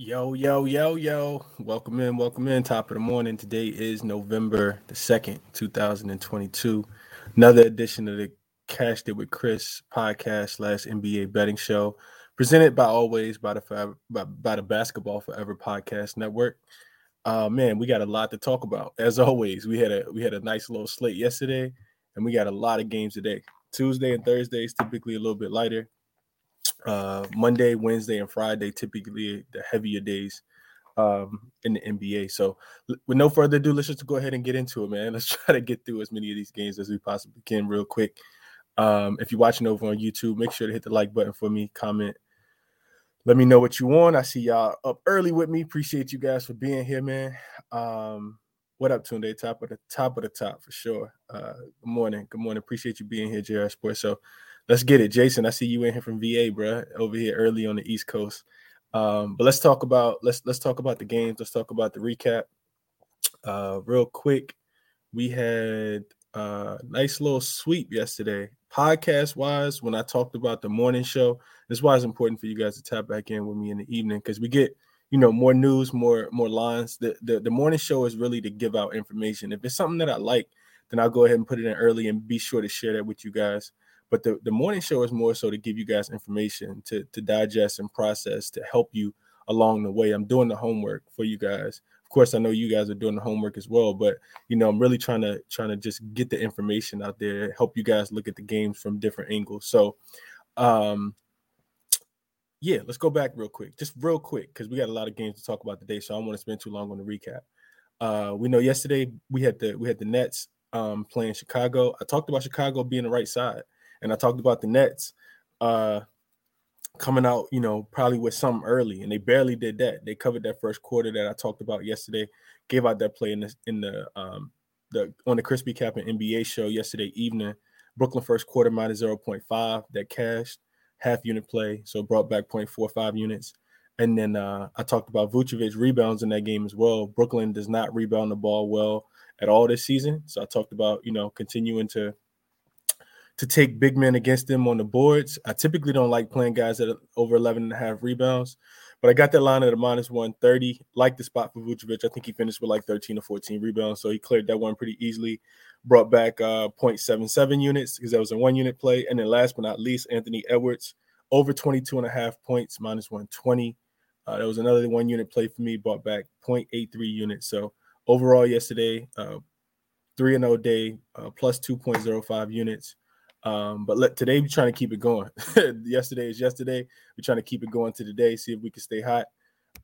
Yo, yo, yo, yo. Welcome in, welcome in. Top of the morning. Today is November the 2nd, 2022. Another edition of the Cashed It with Chris podcast slash NBA betting show. Presented by always by the Forever, by, by the Basketball Forever Podcast Network. Uh man, we got a lot to talk about. As always, we had a we had a nice little slate yesterday, and we got a lot of games today. Tuesday and Thursday is typically a little bit lighter uh, Monday, Wednesday, and Friday typically the heavier days um, in the NBA. So, with no further ado, let's just go ahead and get into it, man. Let's try to get through as many of these games as we possibly can, real quick. Um, if you're watching over on YouTube, make sure to hit the like button for me, comment. Let me know what you want. I see y'all up early with me. Appreciate you guys for being here, man. Um, what up, Tunde? Top of the top of the top for sure. Uh, good morning. Good morning. Appreciate you being here, JR Sports. So Let's get it, Jason. I see you in here from VA, bro, over here early on the East Coast. Um, but let's talk about let's let's talk about the games. Let's talk about the recap. Uh, real quick, we had a nice little sweep yesterday, podcast wise. When I talked about the morning show, this is why it's important for you guys to tap back in with me in the evening because we get you know more news, more more lines. The, the the morning show is really to give out information. If it's something that I like, then I'll go ahead and put it in early and be sure to share that with you guys. But the, the morning show is more so to give you guys information to, to digest and process to help you along the way. I'm doing the homework for you guys. Of course, I know you guys are doing the homework as well, but you know, I'm really trying to trying to just get the information out there, help you guys look at the games from different angles. So um yeah, let's go back real quick, just real quick, because we got a lot of games to talk about today. So I don't want to spend too long on the recap. Uh, we know yesterday we had the we had the Nets um, playing Chicago. I talked about Chicago being the right side. And I talked about the Nets uh, coming out, you know, probably with something early, and they barely did that. They covered that first quarter that I talked about yesterday. Gave out that play in the in the um the on the Crispy Cap and NBA show yesterday evening. Brooklyn first quarter minus 0.5 that cashed half unit play, so brought back 0.45 units. And then uh, I talked about Vucevic rebounds in that game as well. Brooklyn does not rebound the ball well at all this season, so I talked about you know continuing to to take big men against them on the boards. I typically don't like playing guys at over 11 and a half rebounds, but I got that line at a minus 130. Like the spot for Vucevic. I think he finished with like 13 or 14 rebounds, so he cleared that one pretty easily. Brought back uh 0.77 units because that was a one unit play. And then last but not least, Anthony Edwards over 22 and a half points, minus 120. Uh, that was another one unit play for me, brought back 0.83 units. So overall, yesterday, uh, 3 and 0 day, uh, plus 2.05 units. Um, but let, today we're trying to keep it going. yesterday is yesterday. We're trying to keep it going to today, see if we can stay hot.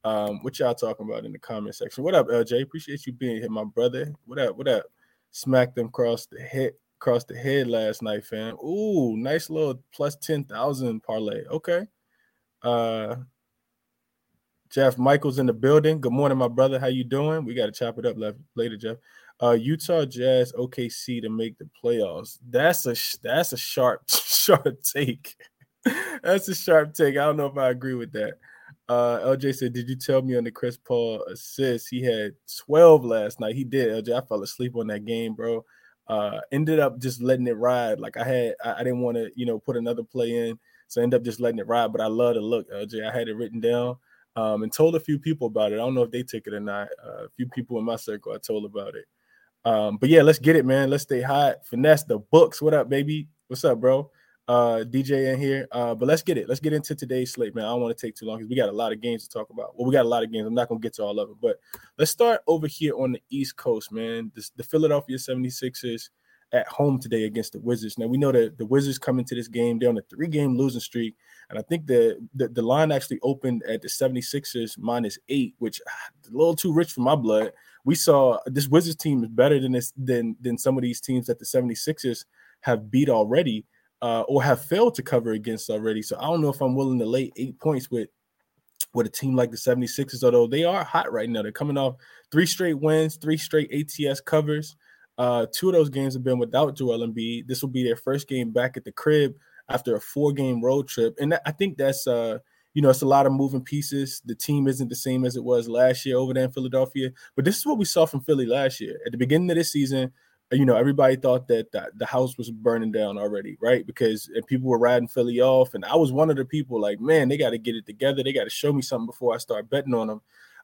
Um, what y'all talking about in the comment section? What up, LJ? Appreciate you being here, my brother. What up? What up? Smacked them across the head, across the head last night, fam. Ooh, nice little plus ten thousand parlay. Okay. Uh, Jeff Michaels in the building. Good morning, my brother. How you doing? We got to chop it up later, Jeff. Uh, Utah Jazz OKC to make the playoffs. That's a that's a sharp sharp take. that's a sharp take. I don't know if I agree with that. Uh, LJ said, "Did you tell me on the Chris Paul assist he had 12 last night? He did. LJ, I fell asleep on that game, bro. Uh, ended up just letting it ride. Like I had, I, I didn't want to, you know, put another play in, so I ended up just letting it ride. But I love to look, LJ. I had it written down." Um, and told a few people about it. I don't know if they took it or not. Uh, a few people in my circle I told about it. Um, but yeah, let's get it, man. Let's stay hot. Finesse the books. What up, baby? What's up, bro? Uh, DJ in here. Uh, but let's get it. Let's get into today's slate, man. I don't want to take too long because we got a lot of games to talk about. Well, we got a lot of games. I'm not gonna get to all of it, but let's start over here on the East Coast, man. This, the Philadelphia 76ers at home today against the Wizards. Now we know that the Wizards come into this game, they're on a three-game losing streak. And I think the, the, the line actually opened at the 76ers minus eight, which ah, a little too rich for my blood we saw this Wizards team is better than this than than some of these teams that the 76ers have beat already uh, or have failed to cover against already. So I don't know if I'm willing to lay eight points with with a team like the 76ers, although they are hot right now. They're coming off three straight wins, three straight ATS covers. Uh, two of those games have been without Joel Embiid. This will be their first game back at the crib after a four-game road trip, and I think that's uh, you know, it's a lot of moving pieces. The team isn't the same as it was last year over there in Philadelphia. But this is what we saw from Philly last year. At the beginning of this season, you know, everybody thought that the, house was burning down already, right? Because people were riding Philly off, and I was one of the people like, man, they got to get it together. They got to show me something before I start betting on them.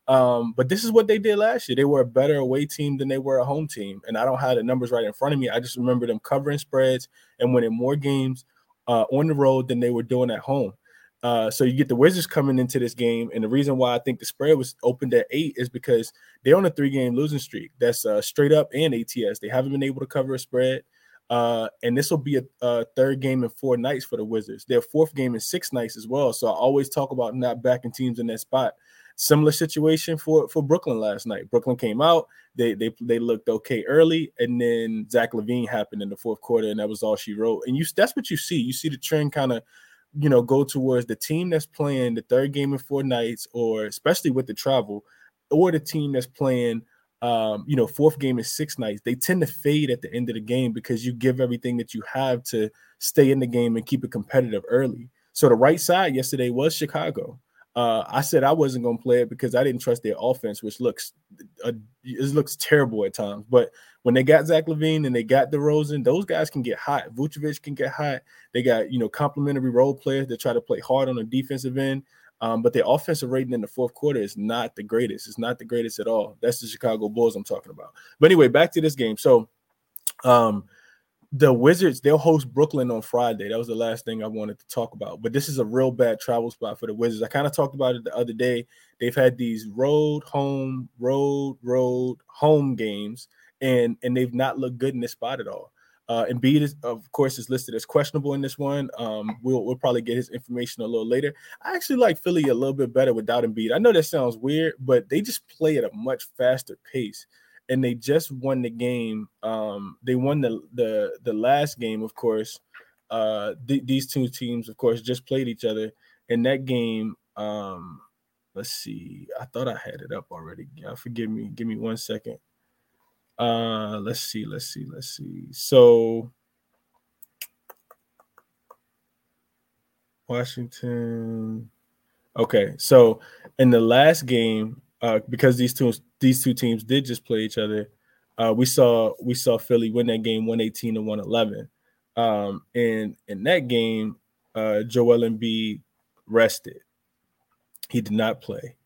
Um, but this is what they did last year. They were a better away team than they were a home team, and I don't have the numbers right in front of me. I just remember them covering spreads and winning more games uh, on the road than they were doing at home. Uh, so you get the Wizards coming into this game, and the reason why I think the spread was opened at eight is because they're on a three-game losing streak. That's uh, straight up and ATS. They haven't been able to cover a spread, uh, and this will be a, a, third game in four nights for the Wizards. Their fourth game in six nights as well. So I always talk about not backing teams in that spot. Similar situation for for Brooklyn last night. Brooklyn came out, they they they looked okay early, and then Zach LaVine happened in the fourth quarter, and that was all she wrote. And you that's what you see. You see the trend kind of you know, go towards the team that's playing the third game in four nights, or especially with the travel, or the team that's playing, um, you know, fourth game in six nights. They tend to fade at the end of the game because you give everything that you have to stay in the game and keep it competitive early. So the right side yesterday was Chicago. Uh, I said I wasn't going to play it because I didn't trust their offense, which looks uh, it looks terrible at times. But when they got Zach LaVine and they got DeRozan, those guys can get hot. Vucevic can get hot. They got you know complementary role players that try to play hard on the defensive end. Um, but their offensive rating in the fourth quarter is not the greatest. It's not the greatest at all. That's the Chicago Bulls I'm talking about. But anyway, back to this game. So, um, the Wizards, they'll host Brooklyn on Friday. That was the last thing I wanted to talk about. But this is a real bad travel spot for the Wizards. I kind of talked about it the other day. They've had these road, home, road, road, home games, and and they've not looked good in this spot at all. Uh, Embiid is, of course, is listed as questionable in this one. Um, we'll we'll probably get his information a little later. I actually like Philly a little bit better without Embiid. I know that sounds weird, but they just play at a much faster pace and they just won the game. Um, they won the the the last game, of course. Uh, th- these two teams, of course, just played each other in that game. Um, let's see. I thought I had it up already. Yeah, forgive me. Give me one second. Uh, let's see. Let's see. Let's see. So. Washington. Okay, so in the last game, uh, because these two these two teams did just play each other. Uh, we saw we saw Philly win that game 118 to 111. Um, and in that game, uh, Joel Embiid rested. He did not play.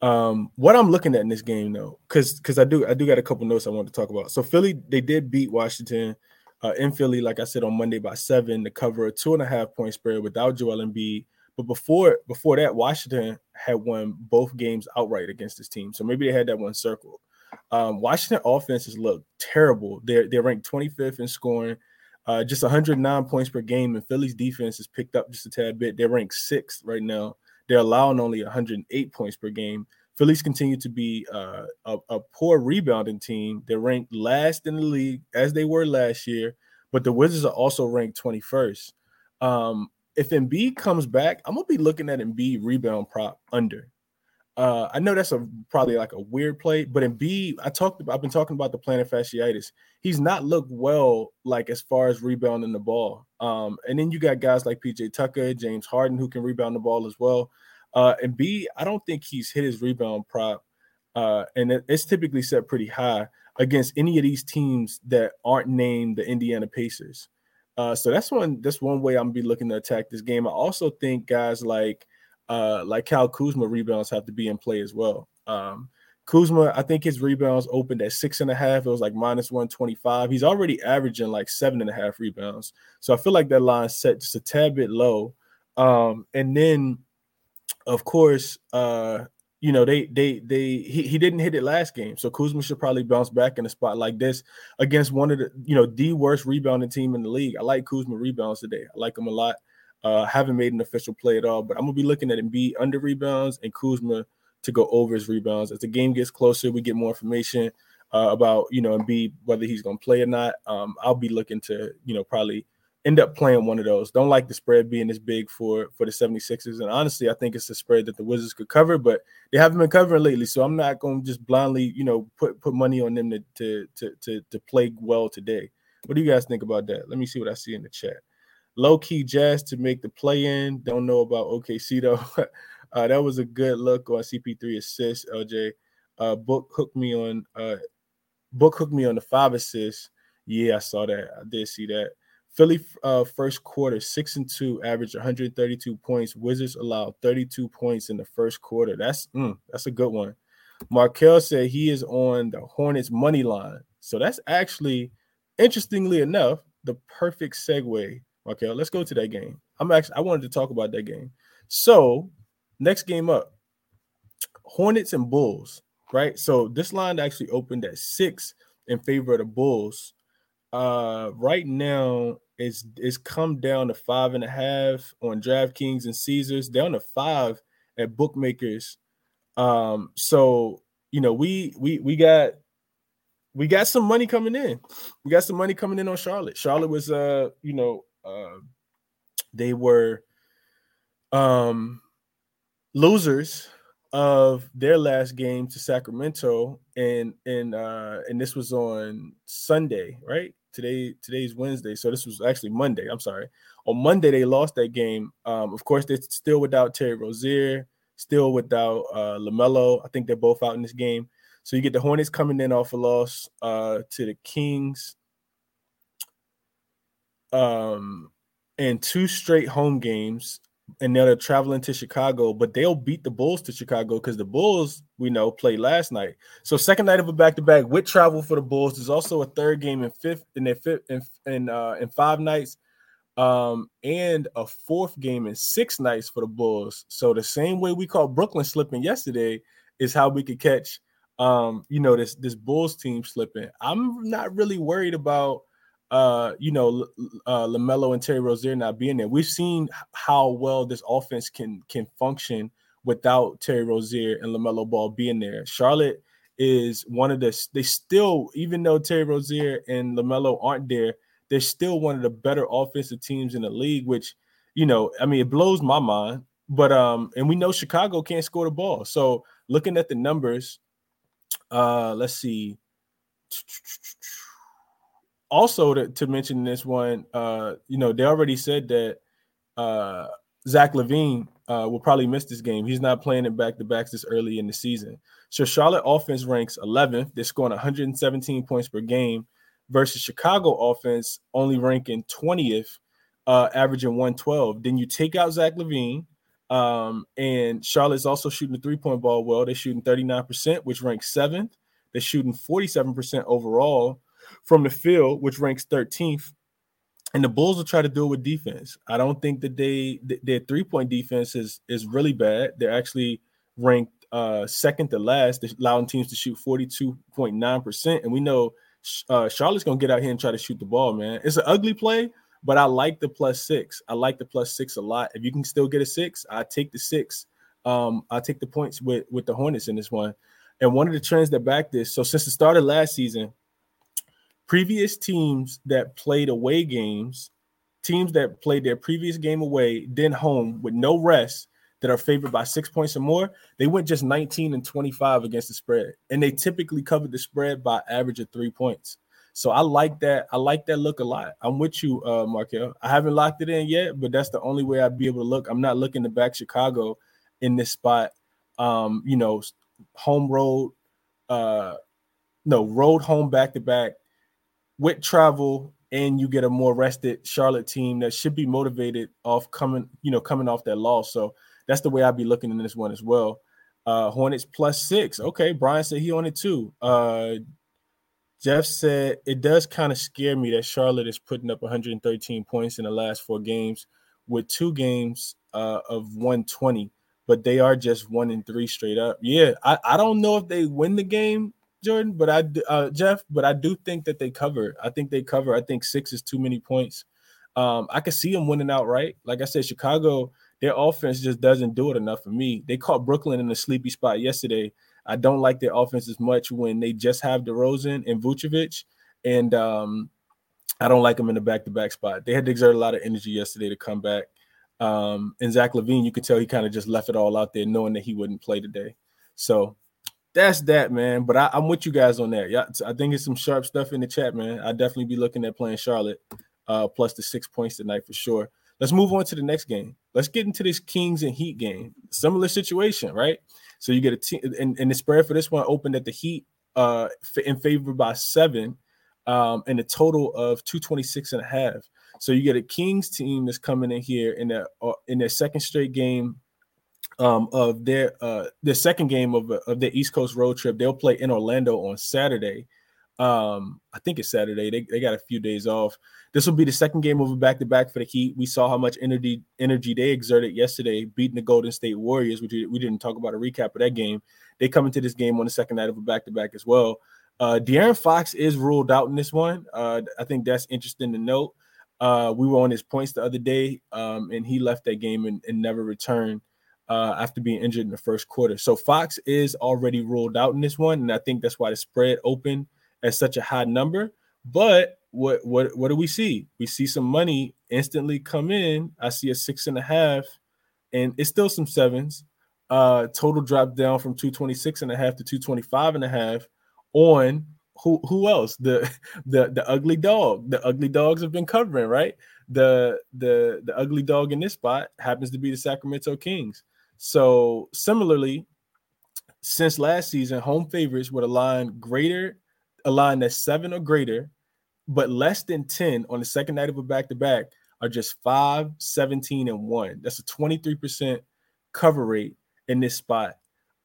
Um, what I'm looking at in this game though, because because I do I do got a couple notes I want to talk about. So Philly they did beat Washington uh, in Philly, like I said on Monday by seven to cover a two and a half point spread without Joel Embiid. But before before that, Washington had won both games outright against this team. So maybe they had that one circled. Um, Washington offenses look terrible. They're they're ranked 25th in scoring, uh, just 109 points per game. And Philly's defense has picked up just a tad bit. They're ranked sixth right now. They're allowing only 108 points per game. Phillies continue to be uh, a, a poor rebounding team. They're ranked last in the league as they were last year, but the Wizards are also ranked 21st. Um, if Embiid comes back, I'm gonna be looking at Embiid rebound prop under. Uh, I know that's a probably like a weird play, but Embiid, I talked about, I've been talking about the plantar fasciitis. He's not looked well, like as far as rebounding the ball. Um, and then you got guys like PJ Tucker, James Harden, who can rebound the ball as well. Uh, and B, I don't think he's hit his rebound prop, uh, and it, it's typically set pretty high against any of these teams that aren't named the Indiana Pacers. Uh, so that's one that's one way I'm gonna be looking to attack this game. I also think guys like uh, like Kyle Kuzma rebounds have to be in play as well. Um, Kuzma, I think his rebounds opened at six and a half. It was like minus 125. He's already averaging like seven and a half rebounds. So I feel like that line set just a tad bit low. Um, and then, of course, uh, you know, they they they he, he didn't hit it last game. So Kuzma should probably bounce back in a spot like this against one of the, you know, the worst rebounding team in the league. I like Kuzma rebounds today. I like him a lot. Uh, haven't made an official play at all, but I'm gonna be looking at him be under rebounds and Kuzma to go over his rebounds. As the game gets closer, we get more information uh, about you know Embiid whether he's gonna play or not. Um, I'll be looking to you know probably end up playing one of those. Don't like the spread being this big for for the 76ers. And honestly, I think it's a spread that the Wizards could cover, but they haven't been covering lately. So I'm not going to just blindly, you know, put put money on them to, to to to to play well today. What do you guys think about that? Let me see what I see in the chat. Low key Jazz to make the play in. Don't know about OKC though. uh, that was a good look on CP3 assists. LJ uh, book hooked me on uh, book hooked me on the five assists Yeah, I saw that. I did see that. Philly uh, first quarter, six and two, average 132 points. Wizards allowed 32 points in the first quarter. That's mm, that's a good one. Markel said he is on the Hornets money line. So that's actually, interestingly enough, the perfect segue. Markel, let's go to that game. I'm actually I wanted to talk about that game. So next game up, Hornets and Bulls, right? So this line actually opened at six in favor of the Bulls uh right now it's it's come down to five and a half on DraftKings and Caesars, down to five at bookmakers. Um, so you know, we we we got we got some money coming in. We got some money coming in on Charlotte. Charlotte was uh, you know, uh they were um losers of their last game to Sacramento and and uh and this was on Sunday, right? Today today's Wednesday, so this was actually Monday. I'm sorry. On Monday they lost that game. Um, of course, they're still without Terry Rozier, still without uh, LaMelo. I think they're both out in this game. So you get the Hornets coming in off a loss uh, to the Kings. Um, and two straight home games and now they're traveling to Chicago, but they'll beat the Bulls to Chicago because the Bulls we know played last night. So second night of a back to back with travel for the Bulls. There's also a third game in fifth in their fifth in in, uh, in five nights, um, and a fourth game in six nights for the Bulls. So the same way we caught Brooklyn slipping yesterday is how we could catch um, you know this this Bulls team slipping. I'm not really worried about uh, you know, uh, LaMelo and Terry Rozier not being there. We've seen how well this offense can can function without Terry Rozier and LaMelo Ball being there. Charlotte is one of the they still, even though Terry Rozier and LaMelo aren't there, they're still one of the better offensive teams in the league. Which, you know, I mean, it blows my mind. But um, and we know Chicago can't score the ball. So looking at the numbers, uh, let's see also to, to mention this one, uh, you know, they already said that uh, Zach LaVine uh, will probably miss this game. He's not playing it back to backs this early in the season. So Charlotte offense ranks 11th. They're scoring 117 points per game versus Chicago offense only ranking 20th, uh, averaging 112. Then you take out Zach LaVine, um, and Charlotte's also shooting the three point ball well. They're shooting 39%, which ranks seventh. They're shooting 47% overall from the field, which ranks 13th. And the Bulls will try to do it with defense. I don't think that they their three point defense is is really bad. They're actually ranked uh, second to last, allowing teams to shoot 42.9%. And we know uh, Charlotte's gonna get out here and try to shoot the ball, man. It's an ugly play, but I like the plus six. I like the plus six a lot. If you can still get a six, I take the six. Um, I take the points with with the Hornets in this one. And one of the trends that back this, so since the start of last season, previous teams that played away games, teams that played their previous game away, then home with no rest, that are favored by six points or more, they went just 19 and 25 against the spread. And they typically covered the spread by average of three points. So I like that. I like that look a lot. I'm with you, uh, Markel. I haven't locked it in yet, but that's the only way I'd be able to look. I'm not looking to back Chicago in this spot. Um, you know, home road, uh, no, road home back to back with travel and you get a more rested Charlotte team that should be motivated off coming, you know, coming off that loss. So that's the way I'd be looking in this one as well. Uh Hornets plus six. Okay, Brian said he on it too. Uh Jeff said it does kind of scare me that Charlotte is putting up 113 points in the last four games with two games uh, of 120, but they are just one and three straight up. Yeah, I, I don't know if they win the game Jordan, but I uh, Jeff, but I do think that they cover. I think they cover. I think six is too many points. Um, I could see them winning outright. Like I said, Chicago, their offense just doesn't do it enough for me. They caught Brooklyn in a sleepy spot yesterday. I don't like their offense as much when they just have DeRozan and Vucevic, and um, I don't like them in the back-to-back spot. They had to exert a lot of energy yesterday to come back. Um, and Zach LaVine, you could tell he kind of just left it all out there, knowing that he wouldn't play today. So that's that, man. But I, am with you guys on that. Yeah, I think it's some sharp stuff in the chat, man. I definitely be looking at playing Charlotte, uh, plus the six points tonight for sure. Let's move on to the next game. Let's get into this Kings and Heat game. Similar situation, right? So you get a team, and, and the spread for this one opened at the Heat uh in favor by seven. um, and a total of 226 and a half. So you get a Kings team that's coming in here in their uh, in their second straight game um, of their uh, their second game of of their East Coast road trip. They'll play in Orlando on Saturday. Um, I think it's Saturday. They, they got a few days off. This will be the second game of a back to back for the Heat. We saw how much energy energy they exerted yesterday, beating the Golden State Warriors, which we didn't talk about a recap of that game. They come into this game on the second night of a back to back as well. Uh, De'Aaron Fox is ruled out in this one. Uh, I think that's interesting to note. Uh, we were on his points the other day, um, and he left that game and, and never returned uh, after being injured in the first quarter. So Fox is already ruled out in this one, and I think that's why the spread opened at such a high number. But what what what do we see? We see some money instantly come in. I see a six and a half, and it's still some sevens. Uh, total drop down from 226 and a half to 225 and a half on who who else? The the the ugly dog. The ugly dogs have been covering, right? The the the ugly dog in this spot happens to be the Sacramento Kings. So similarly, since last season, home favorites would align greater, a line that's seven or greater, but less than 10 on the second night of a back-to-back are just 5, 17, and 1. That's a 23% cover rate in this spot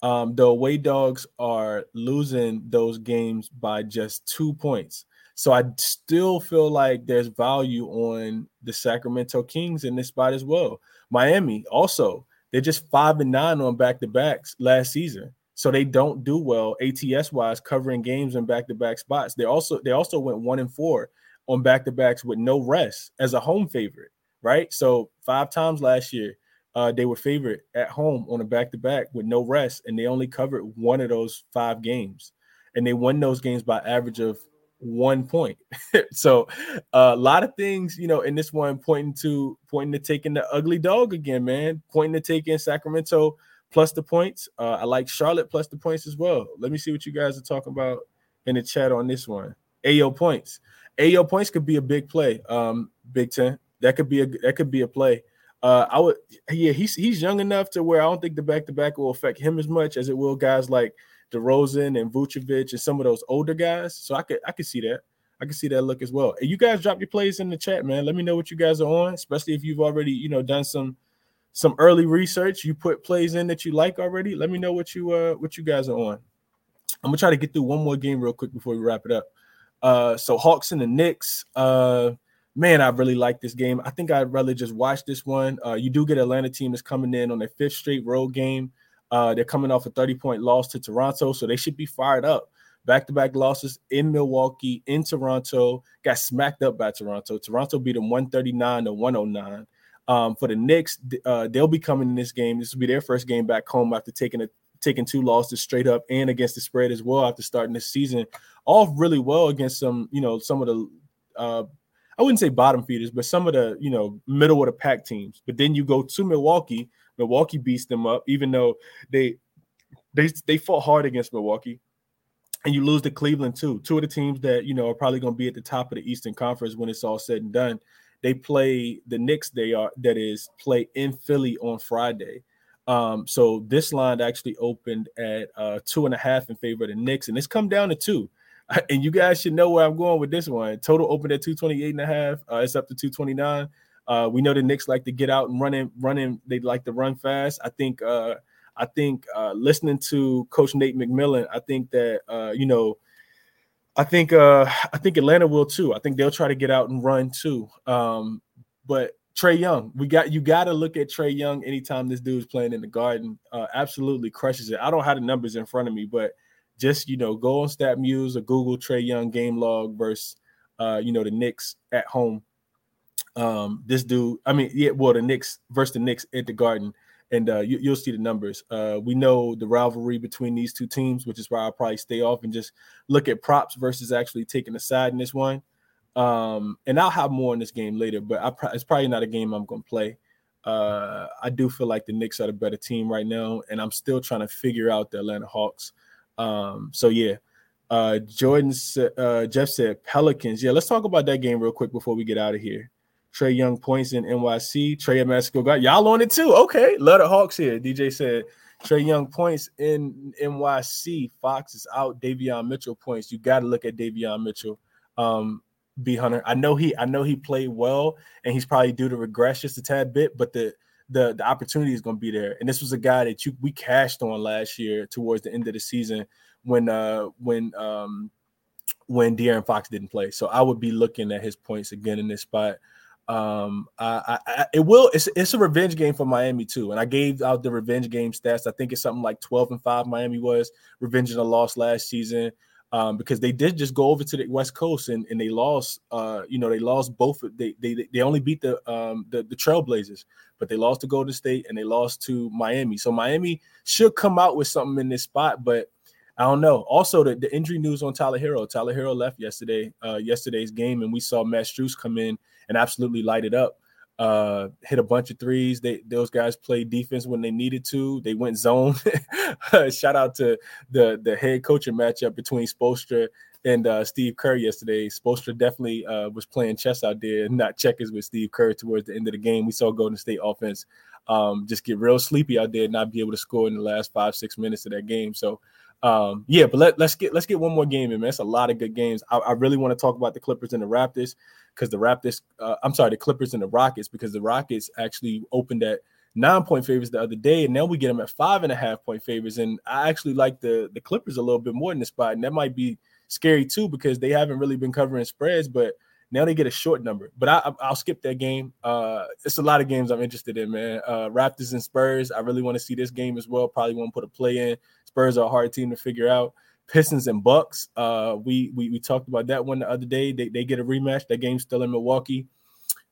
um, the away dogs are losing those games by just two points. So I still feel like there's value on the Sacramento Kings in this spot as well. Miami also, they're just five and nine on back to backs last season. So they don't do well ATS wise covering games in back to back spots. They also they also went one and four on back to backs with no rest as a home favorite, right? So five times last year uh, they were favored at home on a back to back with no rest, and they only covered one of those five games, and they won those games by average of one point. so a lot of things, you know, in this one pointing to pointing to taking the ugly dog again, man. Pointing to taking Sacramento plus the points. Uh, I like Charlotte plus the points as well. Let me see what you guys are talking about in the chat on this one. Ayo points. Ayo points could be a big play. Um, Big Ten. That could be a that could be a play. Uh, I would, yeah, he's he's young enough to where I don't think the back to back will affect him as much as it will guys like DeRozan and Vucevic and some of those older guys. So I could I could see that. I can see that look as well. And you guys drop your plays in the chat, man. Let me know what you guys are on, especially if you've already, you know, done some some early research. You put plays in that you like already. Let me know what you uh what you guys are on. I'm gonna try to get through one more game real quick before we wrap it up. Uh so Hawks and the Knicks. Uh man, I really like this game. I think I'd rather just watch this one. Uh, you do get Atlanta team that's coming in on their fifth straight road game. Uh, they're coming off a 30 point loss to Toronto, so they should be fired up. Back to back losses in Milwaukee, in Toronto, got smacked up by Toronto. Toronto beat them 139 to 109. Um, for the Knicks, uh, they'll be coming in this game. This will be their first game back home after taking a taking two losses straight up and against the spread as well after starting this season off really well against some, you know, some of the uh, I wouldn't say bottom feeders, but some of the you know middle of the pack teams. But then you go to Milwaukee. Milwaukee beats them up, even though they they they fought hard against Milwaukee. And you lose to Cleveland too. Two of the teams that you know are probably going to be at the top of the Eastern Conference when it's all said and done. They play the Knicks. They are that is play in Philly on Friday. Um, so this line actually opened at uh, two and a half in favor of the Knicks, and it's come down to two. and you guys should know where I'm going with this one. Total opened at 228 and a half. Uh, it's up to 229. Uh, we know the Knicks like to get out and running, running. They like to run fast. I think. Uh, I think uh, listening to Coach Nate McMillan, I think that uh, you know, I think uh, I think Atlanta will too. I think they'll try to get out and run too. Um, but Trae Young, we got you got to look at Trae Young anytime this dude's playing in the Garden. Uh, absolutely crushes it. I don't have the numbers in front of me, but just you know go on StatMuse or Google Trey Young game log versus uh, you know the Knicks at home. Um, this dude, I mean, yeah, well, the Knicks versus the Knicks at the Garden, and uh, you, will see the numbers. Uh, we know the rivalry between these two teams, which is why I'll probably stay off and just look at props versus actually taking a side in this one. Um, and I'll have more in this game later, but it's probably not a game I'm going to play. Uh, I do feel like the Knicks are the better team right now, and I'm still trying to figure out the Atlanta Hawks. Um, so yeah. Uh, Jordan uh, Jeff said Pelicans. Yeah, let's talk about that game real quick before we get out of here. Trae Young points in NYC. Trey at Mexico got y'all on it too. Okay, love the Hawks here. DJ said Trae Young points in NYC. Fox is out. Davion Mitchell points. You got to look at Davion Mitchell. Um, B Hunter. I know he I know he played well and he's probably due to regress just a tad bit, but the the the opportunity is going to be there. And this was a guy that you we cashed on last year towards the end of the season when uh when um when De'Aaron Fox didn't play. So I would be looking at his points again in this spot. Um, I, I, it will. It's it's a revenge game for Miami too, and I gave out the revenge game stats. I think it's something like twelve and five. Miami was revenge in a loss last season um, because they did just go over to the West Coast and, and they lost. Uh, you know, they lost both. They they they only beat the um the, the Trailblazers, but they lost to Golden State and they lost to Miami. So Miami should come out with something in this spot, but I don't know. Also, the, the injury news on Tyler Herro. Tyler Herro left yesterday, uh, yesterday's game, and we saw Max Strus come in and absolutely light it up. Uh, hit a bunch of threes. They those guys played defense when they needed to. They went zone. Shout out to the the head coaching matchup between Spoelstra and uh, Steve Kerr yesterday. Spoelstra definitely uh, was playing chess out there, not checkers with Steve Kerr towards the end of the game. We saw Golden State offense um, just get real sleepy out there, not be able to score in the last five six minutes of that game. So um, yeah, but let, let's get let's get one more game in, man. It's a lot of good games. I, I really want to talk about the Clippers and the Raptors because the Raptors, uh, I'm sorry, the Clippers and the Rockets because the Rockets actually opened at nine point favors the other day, and now we get them at five and a half point favors. And I actually like the the Clippers a little bit more in the spot, and that might be scary too because they haven't really been covering spreads, but now they get a short number. But I, will skip that game. Uh, it's a lot of games I'm interested in, man. Uh, Raptors and Spurs. I really want to see this game as well. Probably want to put a play in. Spurs are a hard team to figure out. Pistons and Bucks. Uh, we, we we talked about that one the other day. They, they get a rematch. That game's still in Milwaukee.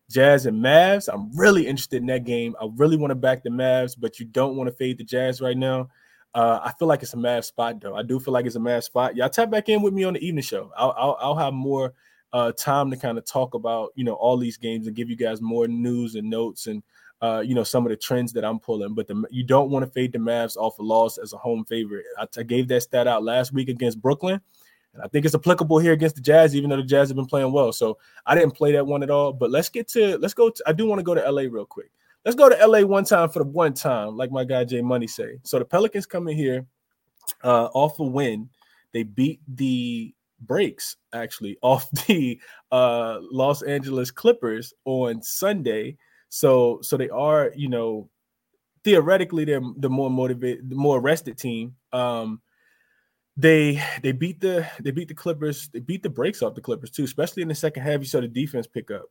Jazz and Mavs. I'm really interested in that game. I really want to back the Mavs, but you don't want to fade the Jazz right now. Uh, I feel like it's a Mavs spot though. I do feel like it's a Mavs spot. Y'all tap back in with me on the evening show. I'll I'll, I'll have more uh, time to kind of talk about you know all these games and give you guys more news and notes and uh, you know some of the trends that I'm pulling. But the, you don't want to fade the Mavs off a loss as a home favorite. I, I gave that stat out last week against Brooklyn. And I think it's applicable here against the Jazz, even though the Jazz have been playing well. So I didn't play that one at all. But let's get to let's go. To, I do want to go to LA real quick. Let's go to LA one time for the one time, like my guy Jay Money say. So the Pelicans come in here uh, off a win. They beat the breaks actually off the uh, Los Angeles Clippers on Sunday. So so they are, you know, theoretically they're the more motivated, the more rested team. Um, they they beat the they beat the Clippers, they beat the breaks off the Clippers too, especially in the second half. You saw the defense pick up.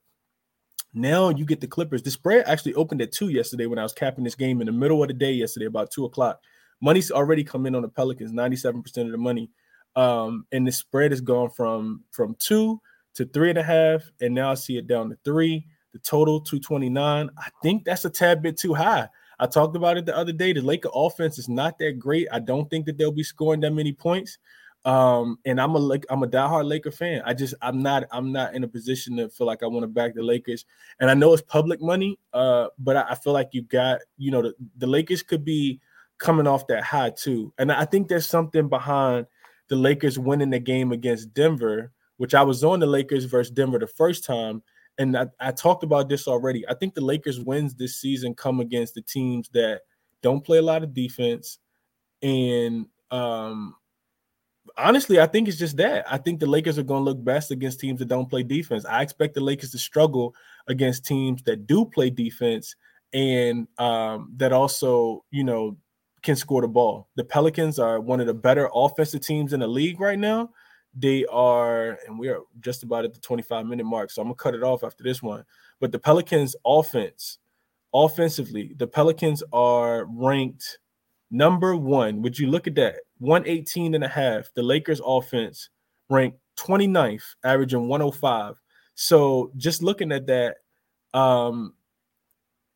Now you get the Clippers. The spread actually opened at two yesterday when I was capping this game in the middle of the day yesterday, about two o'clock. Money's already come in on the Pelicans, 97% of the money. Um, and the spread has gone from from two to three and a half, and now I see it down to three. The total 229. I think that's a tad bit too high. I talked about it the other day. The Laker offense is not that great. I don't think that they'll be scoring that many points. Um, and I'm a I'm a diehard Laker fan. I just I'm not I'm not in a position to feel like I want to back the Lakers. And I know it's public money, uh, but I, I feel like you got you know the, the Lakers could be coming off that high too. And I think there's something behind the Lakers winning the game against Denver, which I was on the Lakers versus Denver the first time. And I, I talked about this already. I think the Lakers wins this season come against the teams that don't play a lot of defense. And um, honestly, I think it's just that. I think the Lakers are going to look best against teams that don't play defense. I expect the Lakers to struggle against teams that do play defense and um, that also, you know, can score the ball. The Pelicans are one of the better offensive teams in the league right now. They are, and we are just about at the 25 minute mark. So I'm gonna cut it off after this one. But the Pelicans offense, offensively, the Pelicans are ranked number one. Would you look at that? 118 and a half. The Lakers offense ranked 29th, averaging 105. So just looking at that, um,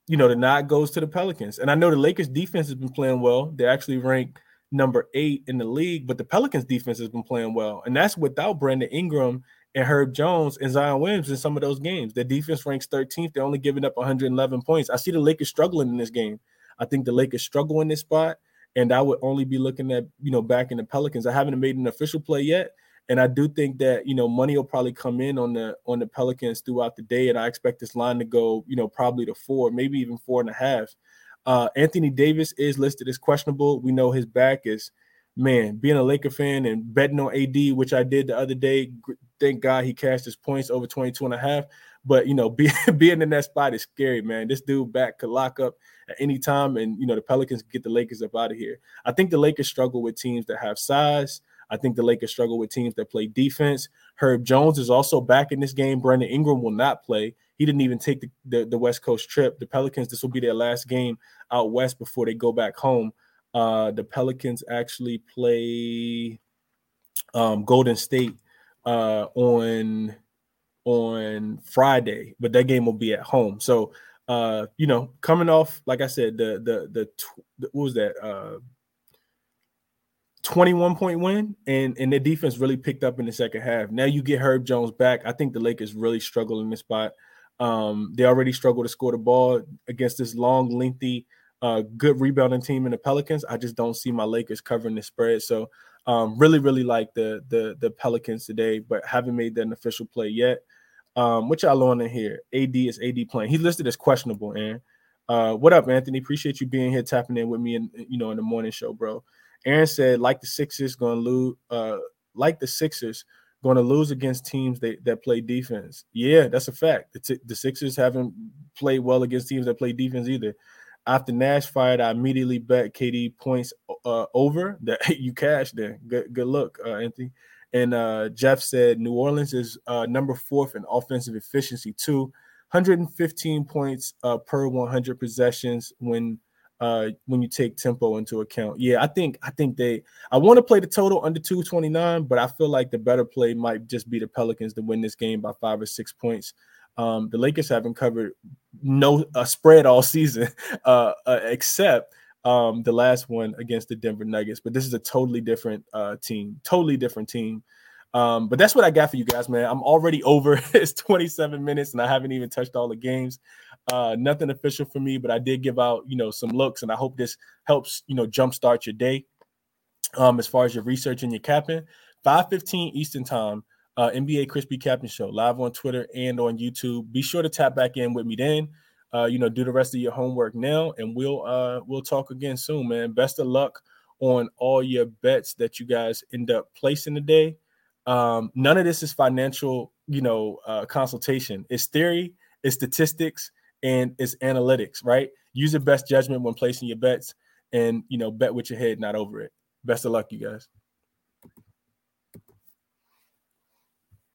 you know, the nod goes to the Pelicans. And I know the Lakers defense has been playing well. They're actually ranked number eight in the league, but the Pelicans defense has been playing well. And that's without Brandon Ingram and Herb Jones and Zion Williams in some of those games. Their defense ranks 13th. They're only giving up 111 points. I see the Lakers struggling in this game. I think the Lakers struggle in this spot. And I would only be looking at, you know, back in the Pelicans. I haven't made an official play yet, and I do think that you know money will probably come in on the on the Pelicans throughout the day, and I expect this line to go you know probably to four, maybe even four and a half. Uh, Anthony Davis is listed as questionable. We know his back is man, being a Laker fan and betting on AD, which I did the other day, thank God he cashed his points over 22 and a half. But you know, be, being in that spot is scary, man. This dude back could lock up at any time, and you know, the Pelicans get the Lakers up out of here. I think the Lakers struggle with teams that have size. I think the Lakers struggle with teams that play defense. Herb Jones is also back in this game. Brandon Ingram will not play. He didn't even take the, the, the West Coast trip. The Pelicans, this will be their last game out west before they go back home. Uh, the Pelicans actually play um, Golden State uh, on on Friday, but that game will be at home. So uh, you know, coming off, like I said, the the the, the what was that? Uh, 21 point win and and the defense really picked up in the second half. Now you get Herb Jones back. I think the Lakers really struggle in this spot. Um, they already struggle to score the ball against this long, lengthy, uh, good rebounding team in the Pelicans. I just don't see my Lakers covering the spread. So um, really, really like the the the Pelicans today, but haven't made that an official play yet. Um, what y'all on in here? AD is AD playing. He's listed as questionable, Aaron. Uh, what up, Anthony? Appreciate you being here, tapping in with me, and you know, in the morning show, bro. Aaron said, like the Sixers, going to lose. Uh, like the Sixers, going to lose against teams that, that play defense. Yeah, that's a fact. The, t- the Sixers haven't played well against teams that play defense either. After Nash fired, I immediately bet KD points uh, over that you cashed there. Good, good look, uh, Anthony. And uh, Jeff said New Orleans is uh, number fourth in offensive efficiency too, 115 points uh, per 100 possessions when uh, when you take tempo into account. Yeah, I think I think they I want to play the total under 229, but I feel like the better play might just be the Pelicans to win this game by five or six points. Um, the Lakers haven't covered no a spread all season, uh, uh, except um, the last one against the Denver Nuggets. But this is a totally different uh, team, totally different team. Um, but that's what I got for you guys, man. I'm already over. it's 27 minutes, and I haven't even touched all the games. Uh, nothing official for me, but I did give out, you know, some looks, and I hope this helps, you know, jumpstart your day. Um, as far as your research and your capping, 5:15 Eastern time, uh, NBA Crispy Captain Show live on Twitter and on YouTube. Be sure to tap back in with me then. Uh, you know, do the rest of your homework now, and we'll uh, we'll talk again soon, man. Best of luck on all your bets that you guys end up placing today. Um, none of this is financial, you know, uh, consultation. It's theory, it's statistics, and it's analytics, right? Use your best judgment when placing your bets and, you know, bet with your head, not over it. Best of luck, you guys.